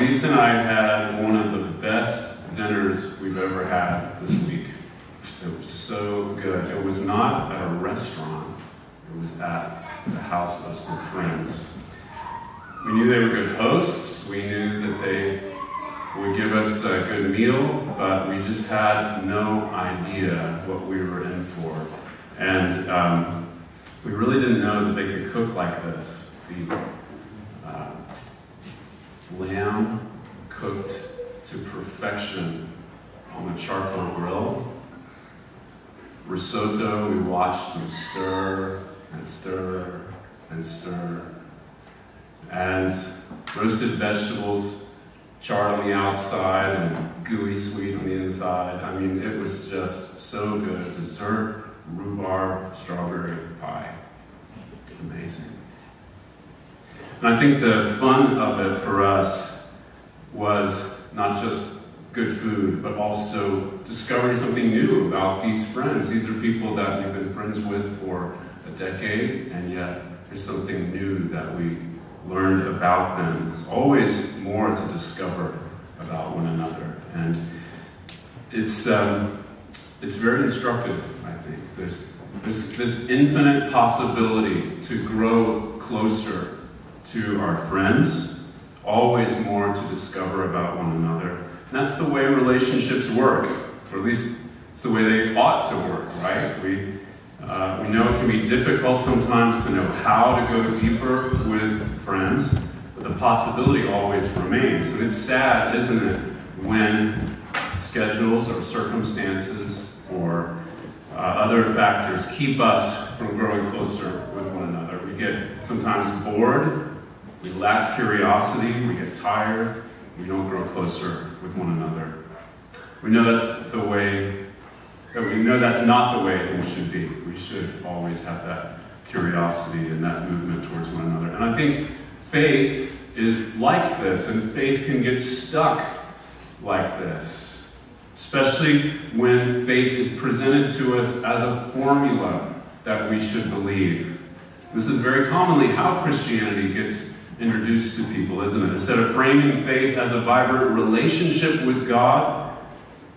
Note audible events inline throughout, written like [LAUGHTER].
Lisa and I had one of the best dinners we've ever had this week. It was so good. It was not at a restaurant, it was at the house of some friends. We knew they were good hosts, we knew that they would give us a good meal, but we just had no idea what we were in for. And um, we really didn't know that they could cook like this. The lamb cooked to perfection on the charcoal grill. Risotto, we watched them stir and stir and stir. And roasted vegetables charred on the outside and gooey sweet on the inside. I mean, it was just so good. Dessert, rhubarb, strawberry pie. Amazing. And I think the fun of it for us was not just good food, but also discovering something new about these friends. These are people that we've been friends with for a decade, and yet there's something new that we learned about them. There's always more to discover about one another. And it's, um, it's very instructive, I think. There's, there's this infinite possibility to grow closer to our friends, always more to discover about one another. And that's the way relationships work, or at least it's the way they ought to work, right? We, uh, we know it can be difficult sometimes to know how to go deeper with friends, but the possibility always remains. And it's sad, isn't it, when schedules or circumstances or uh, other factors keep us from growing closer with one another. We get sometimes bored, we lack curiosity, we get tired, we don't grow closer with one another. We know that's the way but we know that's not the way things should be. We should always have that curiosity and that movement towards one another. And I think faith is like this, and faith can get stuck like this, especially when faith is presented to us as a formula that we should believe. This is very commonly how Christianity gets introduced to people, isn't it? Instead of framing faith as a vibrant relationship with God,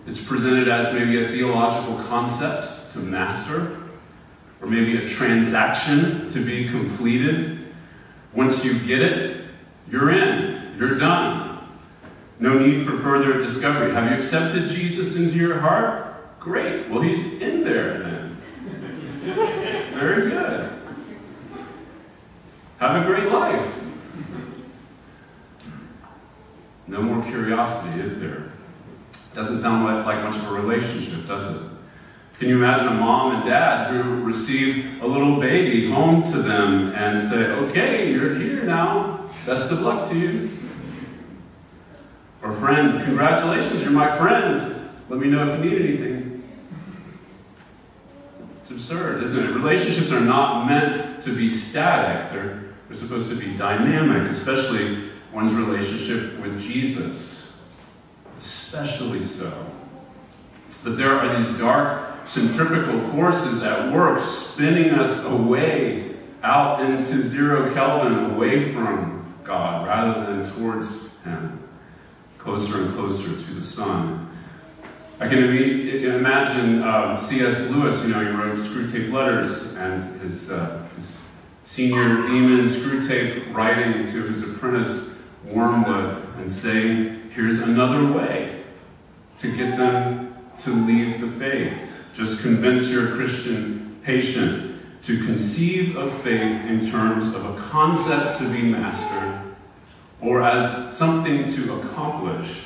it's presented as maybe a theological concept to master, or maybe a transaction to be completed. Once you get it, you're in, you're done. No need for further discovery. Have you accepted Jesus into your heart? Great. Well, he's in there then. [LAUGHS] Very good. Have a great life. No more curiosity, is there? Doesn't sound like, like much of a relationship, does it? Can you imagine a mom and dad who receive a little baby home to them and say, okay, you're here now. Best of luck to you. Or friend, congratulations, you're my friend. Let me know if you need anything. It's absurd, isn't it? Relationships are not meant to be static. They're, they're supposed to be dynamic, especially one's relationship with Jesus especially so. That there are these dark centrifugal forces at work spinning us away out into zero Kelvin, away from God rather than towards Him, closer and closer to the sun. I can imagine um, C.S. Lewis, you know, he wrote Screwtape Letters, and his, uh, his senior demon Screwtape writing to his apprentice Wormwood and say, Here's another way to get them to leave the faith. Just convince your Christian patient to conceive of faith in terms of a concept to be mastered or as something to accomplish,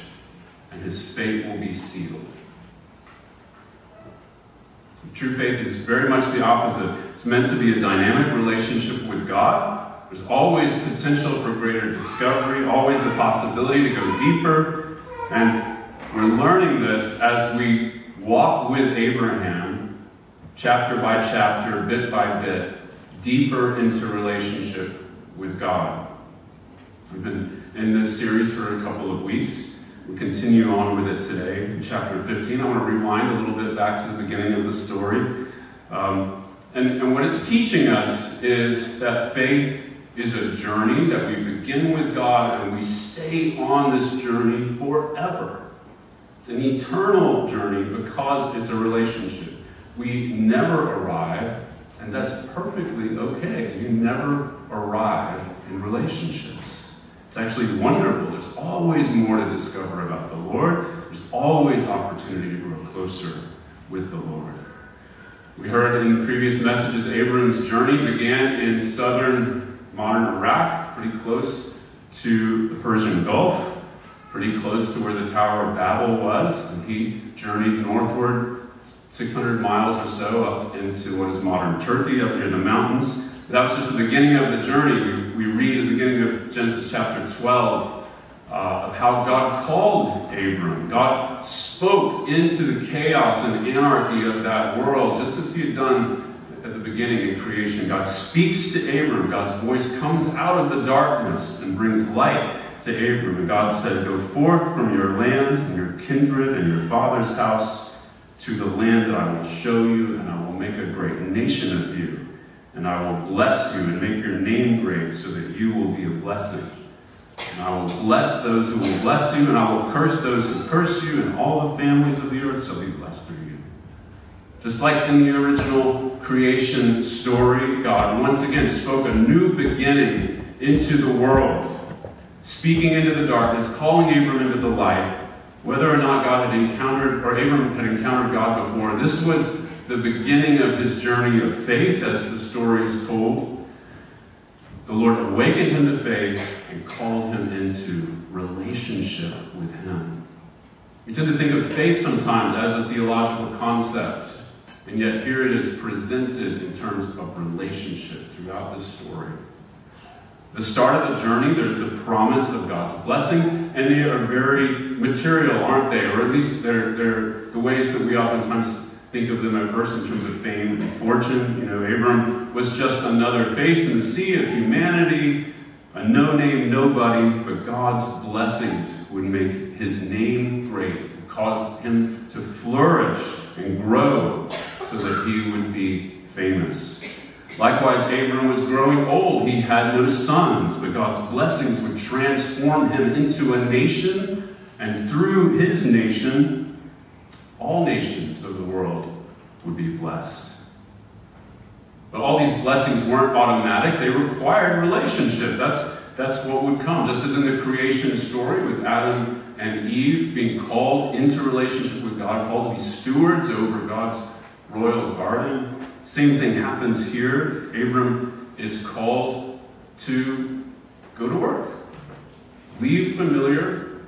and his fate will be sealed. True faith is very much the opposite. It's meant to be a dynamic relationship with God there's always potential for greater discovery, always the possibility to go deeper. And we're learning this as we walk with Abraham, chapter by chapter, bit by bit, deeper into relationship with God. We've been in this series for a couple of weeks. We continue on with it today. In chapter 15, I want to rewind a little bit back to the beginning of the story. Um, and, and what it's teaching us is that faith is a journey that we begin with God and we stay on this journey forever. It's an eternal journey because it's a relationship. We never arrive, and that's perfectly okay. You never arrive in relationships. It's actually wonderful. There's always more to discover about the Lord. There's always opportunity to grow closer with the Lord. We heard in previous messages, Abram's journey began in southern modern Iraq, pretty close to the Persian Gulf, pretty close to where the Tower of Babel was, and he journeyed northward 600 miles or so up into what is modern Turkey, up near the mountains. That was just the beginning of the journey. We, we read at the beginning of Genesis chapter 12 uh, of how God called Abram. God spoke into the chaos and anarchy of that world, just as he had done at the beginning in creation. God speaks to Abram. God's voice comes out of the darkness and brings light to Abram. And God said, Go forth from your land and your kindred and your father's house to the land that I will show you, and I will make a great nation of you. And I will bless you and make your name great so that you will be a blessing. And I will bless those who will bless you, and I will curse those who curse you, and all the families of the earth shall be blessed through you. Just like in the original creation story, God once again spoke a new beginning into the world, speaking into the darkness, calling Abram into the light. Whether or not God had encountered, or Abram had encountered God before, this was the beginning of his journey of faith, as the story is told. The Lord awakened him to faith and called him into relationship with him. We tend to think of faith sometimes as a theological concept, and yet here it is presented in terms of relationship throughout this story. The start of the journey, there's the promise of God's blessings, and they are very material, aren't they? Or at least they're, they're the ways that we oftentimes think of them at first in terms of fame and fortune. You know, Abram was just another face in the sea of humanity, a no name nobody, but God's blessings would make his name great, cause him to flourish and grow so that he would be famous. Likewise, Abram was growing old. He had no sons, but God's blessings would transform him into a nation, and through his nation, all nations of the world would be blessed. But all these blessings weren't automatic, they required relationship. That's, that's what would come. Just as in the creation story with Adam and Eve being called into relationship with God, called to be stewards over God's royal garden. Same thing happens here. Abram is called to go to work, leave familiar,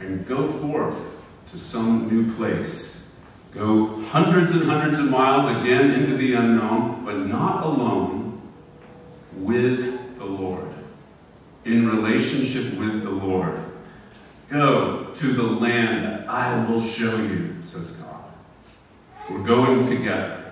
and go forth to some new place. Go hundreds and hundreds of miles again into the unknown, but not alone, with the Lord, in relationship with the Lord. Go to the land that I will show you, says God. We're going together.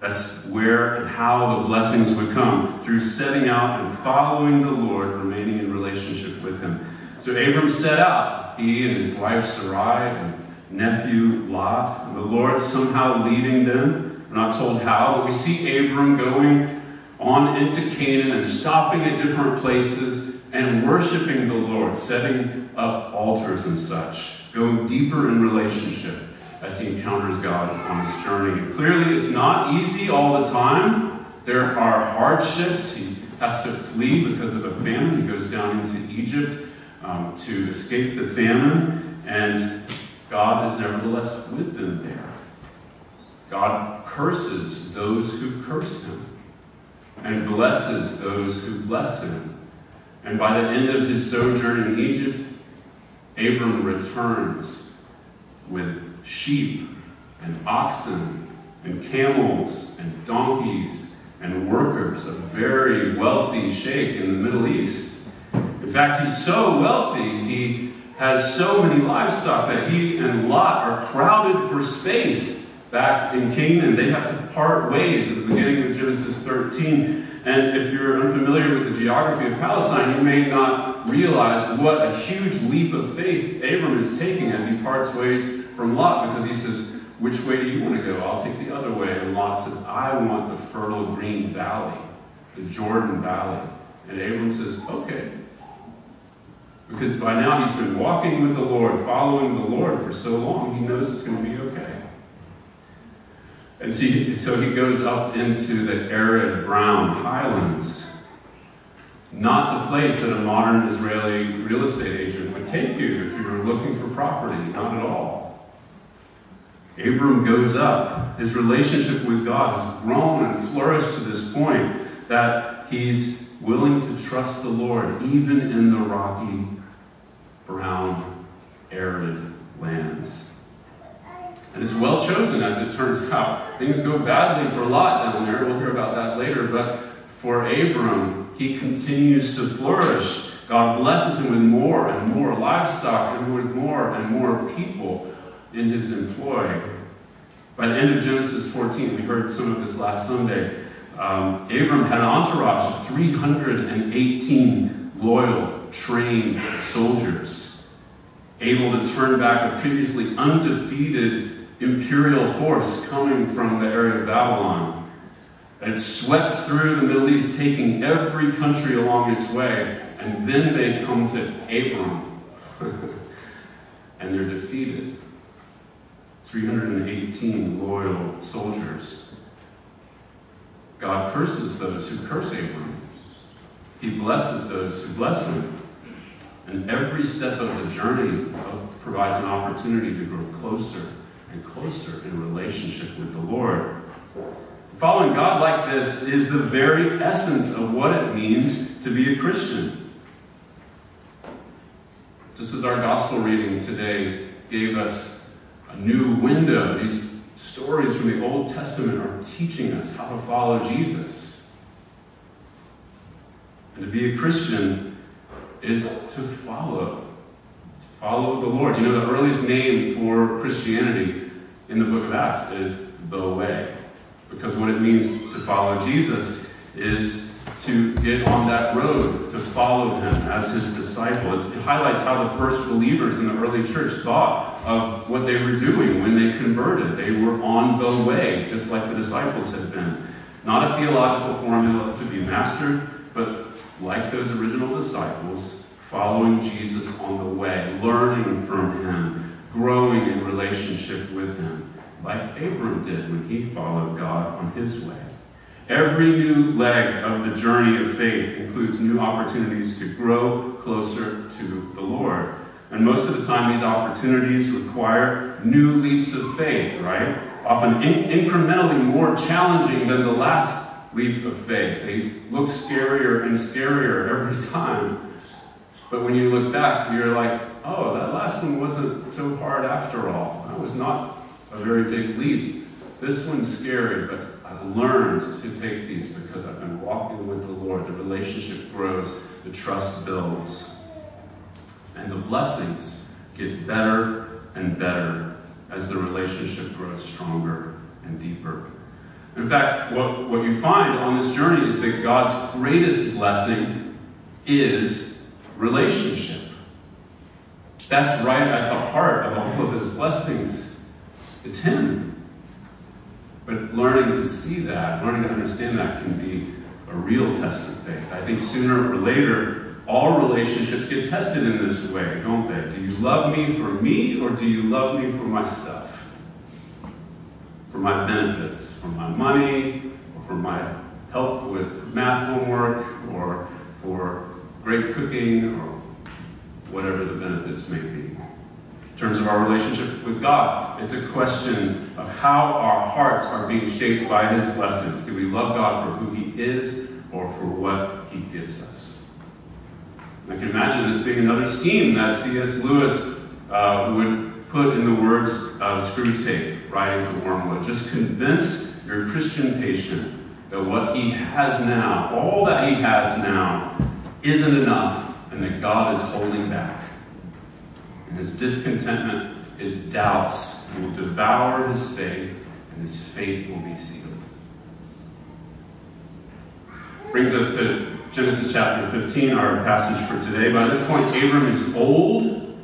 That's where and how the blessings would come through setting out and following the Lord, remaining in relationship with Him. So Abram set out, he and his wife Sarai and nephew Lot. and The Lord somehow leading them. We're not told how, but we see Abram going on into Canaan and stopping at different places and worshiping the Lord, setting up altars and such, going deeper in relationship as he encounters God on his journey. Clearly, it's not easy all the time. There are hardships. He has to flee because of a famine. He goes down into Egypt um, to escape the famine. And God is nevertheless with them there. God curses those who curse him and blesses those who bless him. And by the end of his sojourn in Egypt, Abram returns with sheep and oxen and camels and donkeys and workers, a very wealthy sheikh in the Middle East. In fact, he's so wealthy, he has so many livestock that he and Lot are crowded for space back in Canaan. They have to part ways at the beginning of Genesis 13. And if you're unfamiliar with the geography of Palestine, you may not realize what a huge leap of faith Abram is taking as he parts ways from Lot because he says, Which way do you want to go? I'll take the other way. And Lot says, I want the fertile green valley, the Jordan Valley. And Abram says, Okay, Because by now he's been walking with the Lord, following the Lord for so long, he knows it's going to be okay. And see, so he goes up into the arid brown highlands. Not the place that a modern Israeli real estate agent would take you if you were looking for property. Not at all. Abram goes up. His relationship with God has grown and flourished to this point that he's willing to trust the Lord even in the rocky, brown, arid lands. And it's well chosen as it turns out. Things go badly for Lot down there. We'll hear about that later. But for Abram, he continues to flourish. God blesses him with more and more livestock and with more and more people in his employ. By the end of Genesis 14, we heard some of this last Sunday. Um, Abram had an entourage of 318 loyal, trained soldiers, able to turn back a previously undefeated imperial force coming from the area of Babylon. And swept through the Middle East, taking every country along its way. And then they come to Abram. [LAUGHS] and they're defeated. 318 loyal soldiers. God curses those who curse Abram. He blesses those who bless him. And every step of the journey uh, provides an opportunity to grow closer and closer in relationship with the Lord. Following God like this is the very essence of what it means to be a Christian. Just as our gospel reading today gave us new window, these stories from the Old Testament are teaching us how to follow Jesus. And to be a Christian is to follow. To follow the Lord. You know, the earliest name for Christianity in the book of Acts is the way. Because what it means to follow Jesus is to get on that road, to follow him as his disciple. It highlights how the first believers in the early church thought of what they were doing when they converted. They were on the way, just like the disciples had been. Not a theological formula to be mastered, but like those original disciples, following Jesus on the way, learning from him, growing in relationship with him, like Abram did when he followed God on his way. Every new leg of the journey of faith includes new opportunities to grow closer to the Lord. And most of the time, these opportunities require new leaps of faith, right? Often in- incrementally more challenging than the last leap of faith. They look scarier and scarier every time. But when you look back, you're like, oh, that last one wasn't so hard after all. That was not a very big leap. This one's scary, but I've learned to take these because I've been walking with the Lord. The relationship grows, the trust builds, and the blessings get better and better as the relationship grows stronger and deeper. In fact, what, what you find on this journey is that God's greatest blessing is relationship. That's right at the heart of all of his blessings. It's Him. But learning to see that, learning to understand that can be a real test of faith. I think sooner or later, all relationships get tested in this way, don't they? Do you love me for me or do you love me for my stuff? For my benefits, for my money, or for my help with math homework, or for great cooking, or whatever the benefits may be in terms of our relationship with God. It's a question of how our hearts are being shaped by His blessings. Do we love God for who He is or for what He gives us? I can imagine this being another scheme that C.S. Lewis uh, would put in the words of Screwtape, writing to Wormwood. Just convince your Christian patient that what he has now, all that he has now, isn't enough and that God is holding back and his discontentment, his doubts will devour his faith, and his fate will be sealed. Brings us to Genesis chapter 15, our passage for today. By this point, Abram is old.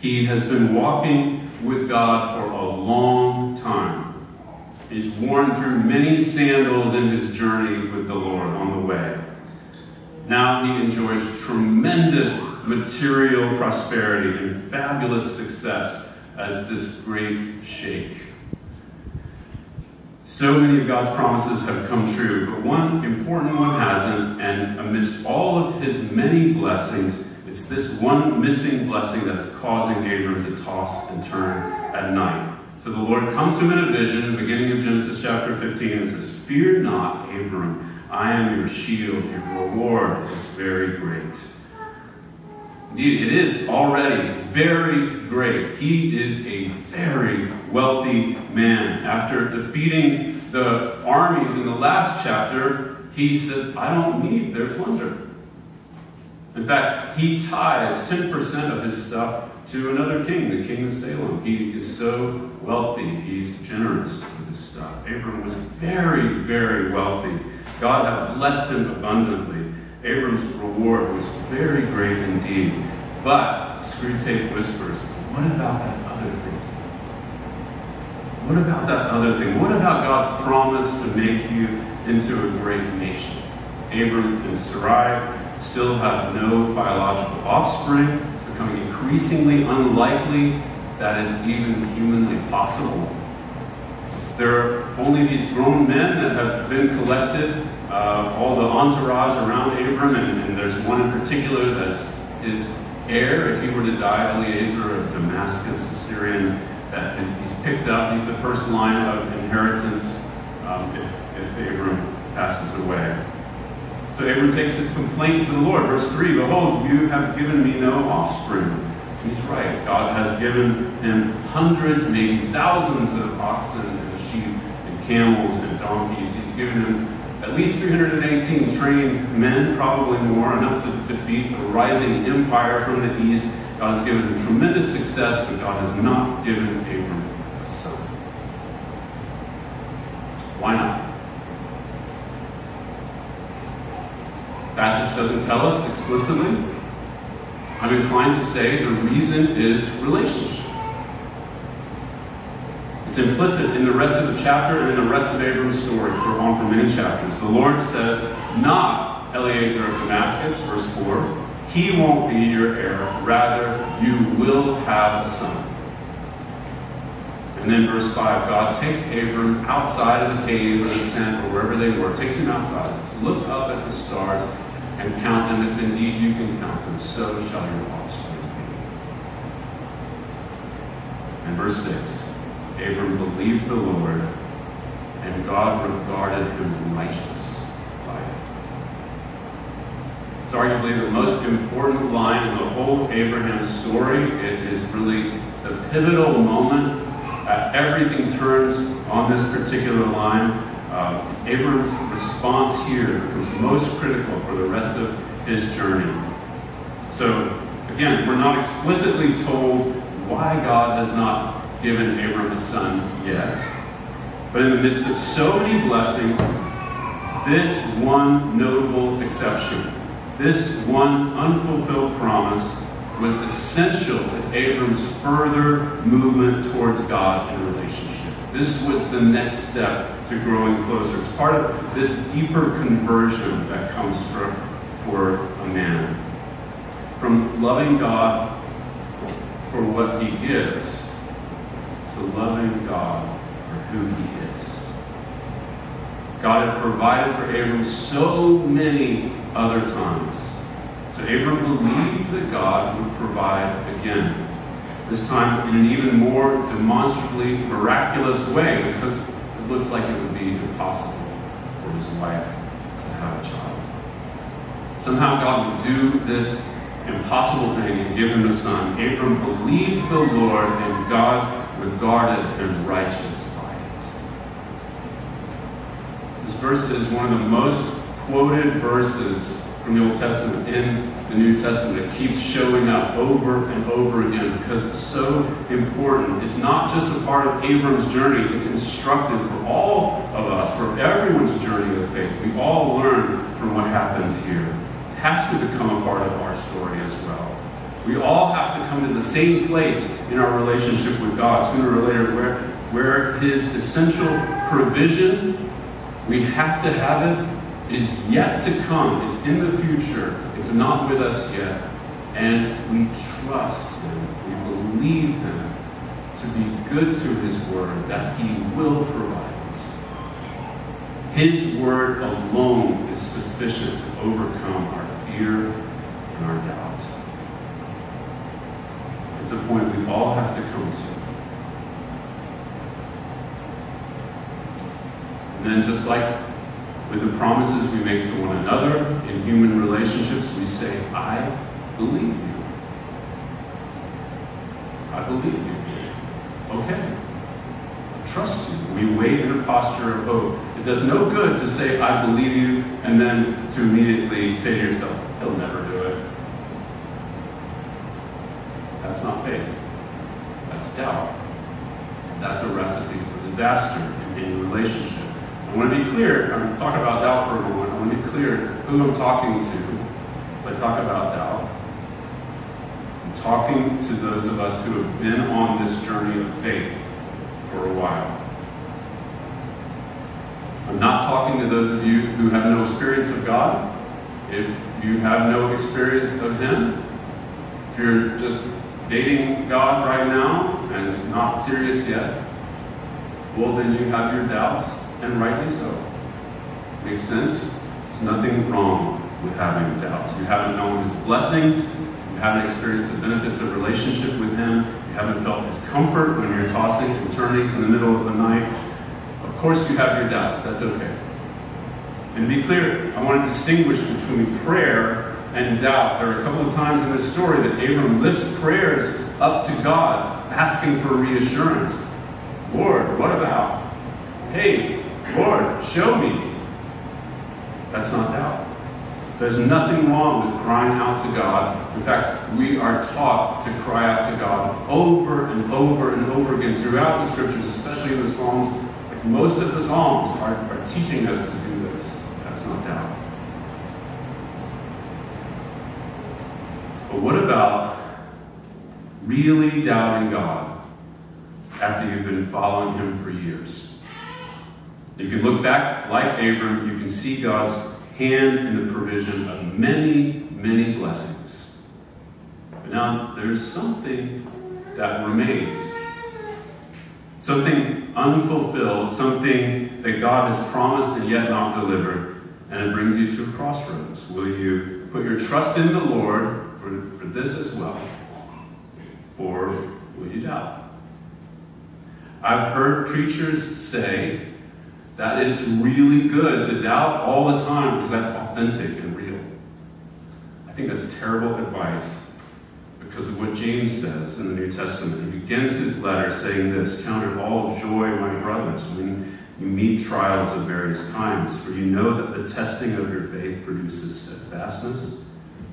He has been walking with God for a long time. He's worn through many sandals in his journey with the Lord on the way. Now he enjoys tremendous material prosperity and fabulous success as this great sheikh. So many of God's promises have come true, but one important one hasn't, and amidst all of his many blessings, it's this one missing blessing that's causing Abram to toss and turn at night. So the Lord comes to him in a vision in the beginning of Genesis chapter 15 and says, Fear not, Abram, I am your shield, your reward is very great. Indeed, it is already very great. He is a very wealthy man. After defeating the armies in the last chapter, he says, I don't need their plunder. In fact, he tithes 10% of his stuff to another king, the king of Salem. He is so wealthy, he's generous with his stuff. Abram was very, very wealthy. God had blessed him abundantly. Abram's reward was very great indeed. But Screwtape whispers, what about that other thing? What about that other thing? What about God's promise to make you into a great nation? Abram and Sarai still have no biological offspring. It's becoming increasingly unlikely that it's even humanly possible. There are only these grown men that have been collected, uh, all the entourage around Abram, and, and, there's one in particular that's his heir. If he were to die, Eliezer of Damascus, the Syrian, that he's picked up. He's the first line of inheritance um, if, if Abram passes away. So Abram takes his complaint to the Lord. Verse 3 Behold, you have given me no offspring. He's right. God has given him hundreds, maybe thousands of oxen and sheep and camels and donkeys. He's given him at least 318 trained men, probably more, enough to defeat a rising empire from the east. God has given him tremendous success, but God has not given Abram a son. Why not? passage doesn't tell us explicitly. I'm inclined to say the reason is relationship. It's implicit in the rest of the chapter and in the rest of Abram's story, for on for many chapters. The Lord says, not Eliezer of Damascus, verse 4, he won't be your heir, rather, you will have a son. And then verse 5, God takes Abram outside of the cave or the tent or wherever they were, takes him outside, says, look up at the stars and count them if indeed you can count them, so shall your offspring be. And verse 6 Abram believed the Lord, and God regarded him righteous by it. It's arguably the most important line in the whole Abraham story. It is really the pivotal moment. Uh, everything turns on this particular line. Uh, it's Abram's response here becomes most critical for the rest of his journey. So, again, we're not explicitly told why God has not given Abram a son yet. But in the midst of so many blessings, this one notable exception, this one unfulfilled promise, was essential to Abram's further movement towards God in relationship. This was the next step to growing closer. It's part of this deeper conversion that comes for, for a man. From loving God for what he gives to loving God for who he is. God had provided for Abram so many other times. So Abram believed that God would provide again. This time in an even more demonstrably miraculous way because it looked like it would be impossible for his wife to have a child. Somehow God would do this impossible thing and give him a son. Abram believed the Lord, and God regarded him righteous by it. This verse is one of the most quoted verses from the Old Testament in the New Testament. It keeps showing up over and over again because it's so important. It's not just a part of Abram's journey, it's instructive for all of us, for everyone's journey of faith. We all learn from what happened here. It has to become a part of our story as well. We all have to come to the same place in our relationship with God sooner or later where, where His essential provision, we have to have it is yet to come. It's in the future. It's not with us yet. and we trust Him, we believe Him to be good to His Word, that He will provide. His Word alone is sufficient to overcome our fear and our doubt. It's a point we all have to come to. And then, just like with the promises we make to one another in human relationships, we say, I believe you. I believe you. Okay. I trust you. We wait in a posture of hope. It does no good to say, I believe you, and then to immediately say to yourself, he'll never do it. That's not faith. That's doubt. That's a recipe for disaster in any relationship. I want to be clear. I'm talking about doubt for a moment. I want to be clear who I'm talking to as I talk about doubt. I'm talking to those of us who have been on this journey of faith for a while. I'm not talking to those of you who have no experience of God. If you have no experience of Him, if you're just dating God right now and it's not serious yet, well, then you have your doubts and rightly so. Makes sense? There's nothing wrong with having doubts. You haven't known his blessings, you haven't experienced the benefits of relationship with him, you haven't felt his comfort when you're tossing and turning in the middle of the night. Of course, you have your doubts. That's okay. And to be clear, I want to distinguish between prayer and doubt. There are a couple of times in this story that Abram lifts prayers up to God, asking for reassurance. Lord, what about? Hey, Lord, show me. That's not doubt. There's nothing wrong with crying out to God. In fact, we are taught to cry out to God over and over and over again throughout the scriptures, especially in the Psalms. Like most of the Psalms are, are teaching us to do this. That's not doubt. But what about really doubting God after you've been following Him for years? You can look back like Abram, you can see God's hand in the provision of many, many blessings. But now there's something that remains. Something unfulfilled, something that God has promised and yet not delivered, and it brings you to a crossroads. Will you put your trust in the Lord for, for this as well? Or will you doubt? I've heard preachers say that it's really good to doubt all the time because that's authentic and real. I think that's terrible advice because of what James says in the New Testament. He begins his letter saying this Count it all joy, my brothers, when you meet trials of various kinds, for you know that the testing of your faith produces steadfastness.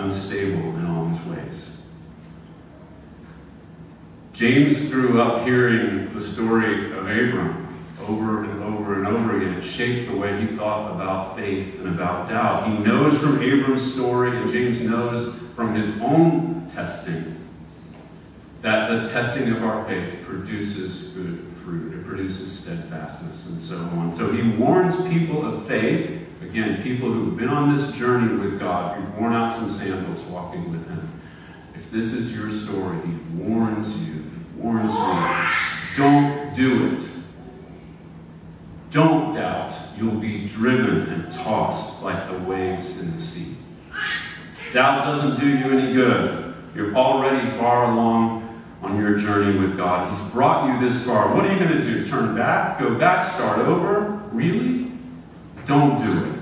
unstable in all his ways. James grew up hearing the story of Abram over and over and over again. It shaped the way he thought about faith and about doubt. He knows from Abram's story, and James knows from his own testing, that the testing of our faith produces good fruit. It produces steadfastness and so on. So he warns people of faith, again, people who've been on this journey with God, who've worn out some sandals walking with him. If this is your story, he warns you, he warns you, don't do it. Don't doubt, you'll be driven and tossed like the waves in the sea. Doubt doesn't do you any good. You're already far along on your journey with God. He's brought you this far. What are you going to do? Turn back? Go back? Start over? Really? Don't do it.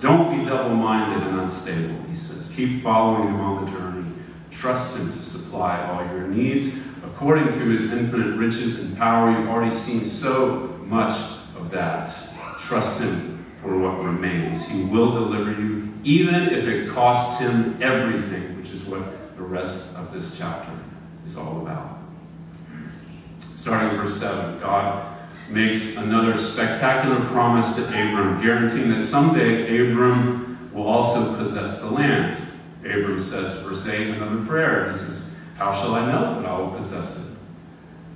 Don't be double minded and unstable, he says. Keep following him on the journey. Trust him to supply all your needs according to his infinite riches and power. You've already seen so much of that. Trust Him for what remains. He will deliver you, even if it costs Him everything, which is what the rest of this chapter is all about. Starting in verse 7, God makes another spectacular promise to Abram, guaranteeing that someday Abram will also possess the land. Abram says, verse 8, another prayer. He says, How shall I know that I will possess it?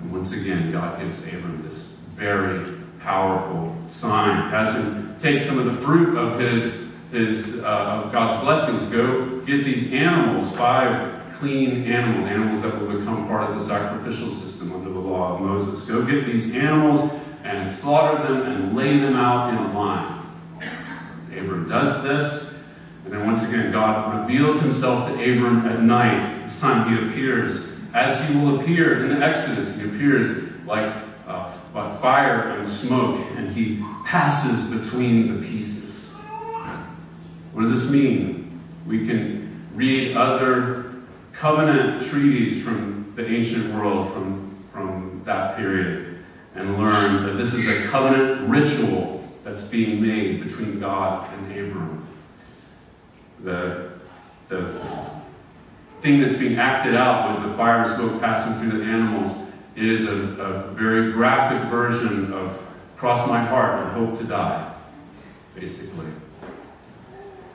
And once again, God gives Abram this very powerful sign. Has him take some of the fruit of his, his uh, of God's blessings. Go get these animals, five clean animals, animals that will become part of the sacrificial system under the law of Moses. Go get these animals and slaughter them and lay them out in a line. Abram does this, and then once again, God reveals himself to Abram at night. This time he appears as he will appear in the Exodus. He appears like, uh, like fire and smoke, and he passes between the pieces. What does this mean? We can read other covenant treaties from the ancient world, from, from that period, and learn that this is a covenant ritual that's being made between God and Abram. The, the thing that's being acted out with the fire and smoke passing through the animals is a, a very graphic version of cross my heart and hope to die, basically.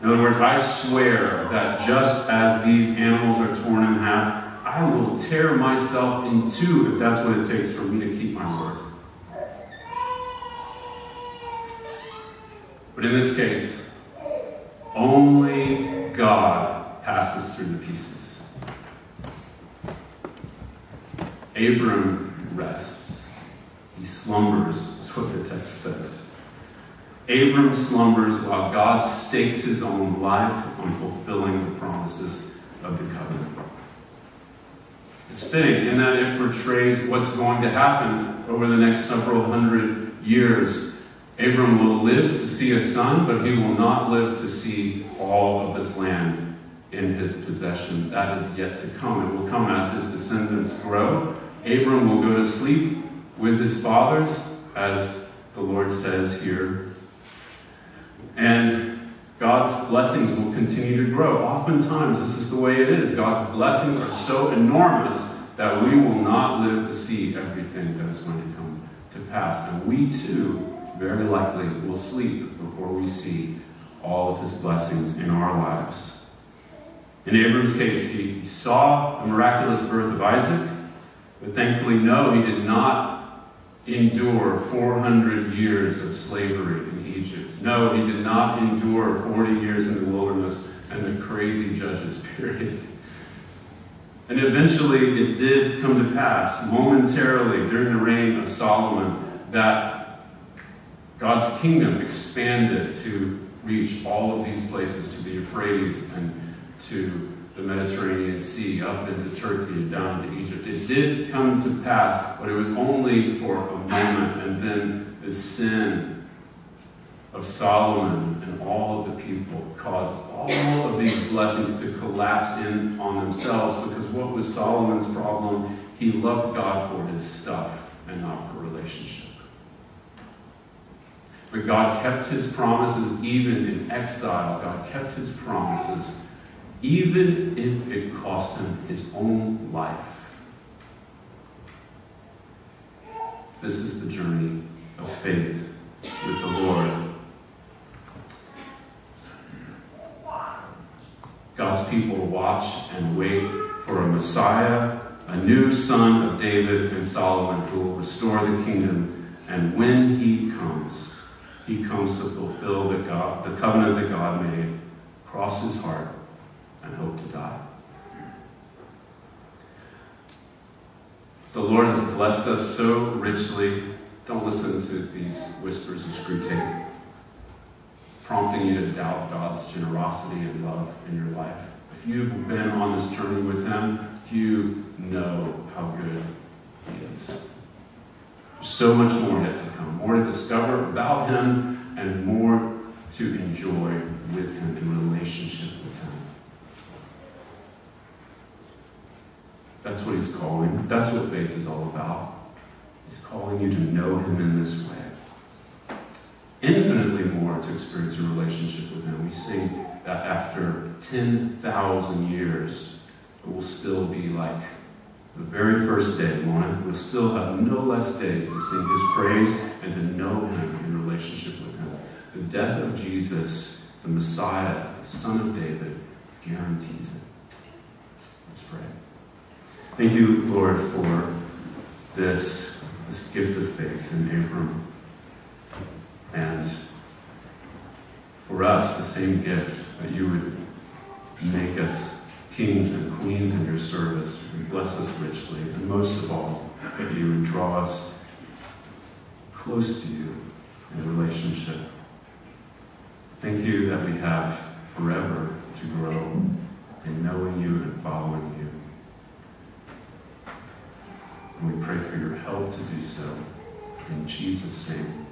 In other words, I swear that just as these animals are torn in half, I will tear myself in two if that's what it takes for me to keep my word. But in this case, only God passes through the pieces. Abram rests. He slumbers, is what the text says. Abram slumbers while God stakes his own life on fulfilling the promises of the covenant. It's fitting in that it portrays what's going to happen over the next several hundred years. Abram will live to see a son, but he will not live to see all of this land in his possession. That is yet to come. It will come as his descendants grow. Abram will go to sleep with his fathers, as the Lord says here and God's blessings will continue to grow. Oftentimes, this is the way it is. God's blessings are so enormous that we will not live to see everything that is going to come to pass. And we too, very likely, will sleep before we see all of his blessings in our lives. In Abram's case, he saw the miraculous birth of Isaac, but thankfully, no, he did not endure 400 years of slavery Egypt. No, he did not endure 40 years in the wilderness and the crazy judges [LAUGHS] period. And eventually it did come to pass, momentarily during the reign of Solomon, that God's kingdom expanded to reach all of these places to the Euphrates and to the Mediterranean Sea, up into Turkey and down to Egypt. It did come to pass, but it was only for a moment, and then the sin of Solomon and all of the people caused all of these blessings to collapse in on themselves because what was Solomon's problem? He loved God for his stuff and not for relationship. But God kept his promises even in exile. God kept his promises even if it cost him his own life. This is the journey of faith with the Lord. God's people watch and wait for a Messiah, a new son of David and Solomon who will restore the kingdom. And when he comes, he comes to fulfill the, God, the covenant that God made, cross his heart, and hope to die. The Lord has blessed us so richly. Don't listen to these whispers of Screwtape prompting you to doubt God's generosity and love in your life. If you've been on this journey with Him, you know how good He is. So much more yet to come, more to discover about Him, and more to enjoy with Him in relationship with Him. That's what He's calling. That's what faith is all about. He's calling you to know Him in this way infinitely more to experience a relationship with Him. We see that after 10,000 years, but we'll still be like the very first day, won't it? We'll still have no less days to sing his praise and to know him in relationship with him. The death of Jesus, the Messiah, the Son of David, guarantees it. Let's pray. Thank you, Lord, for this, this gift of faith in Abram. And for us, the same gift that you would make us kings and queens in your service. And bless us richly. And most of all, that you would draw us close to you in a relationship. Thank you that we have forever to grow in knowing you and following you. And we pray for your help to do so. In Jesus' name.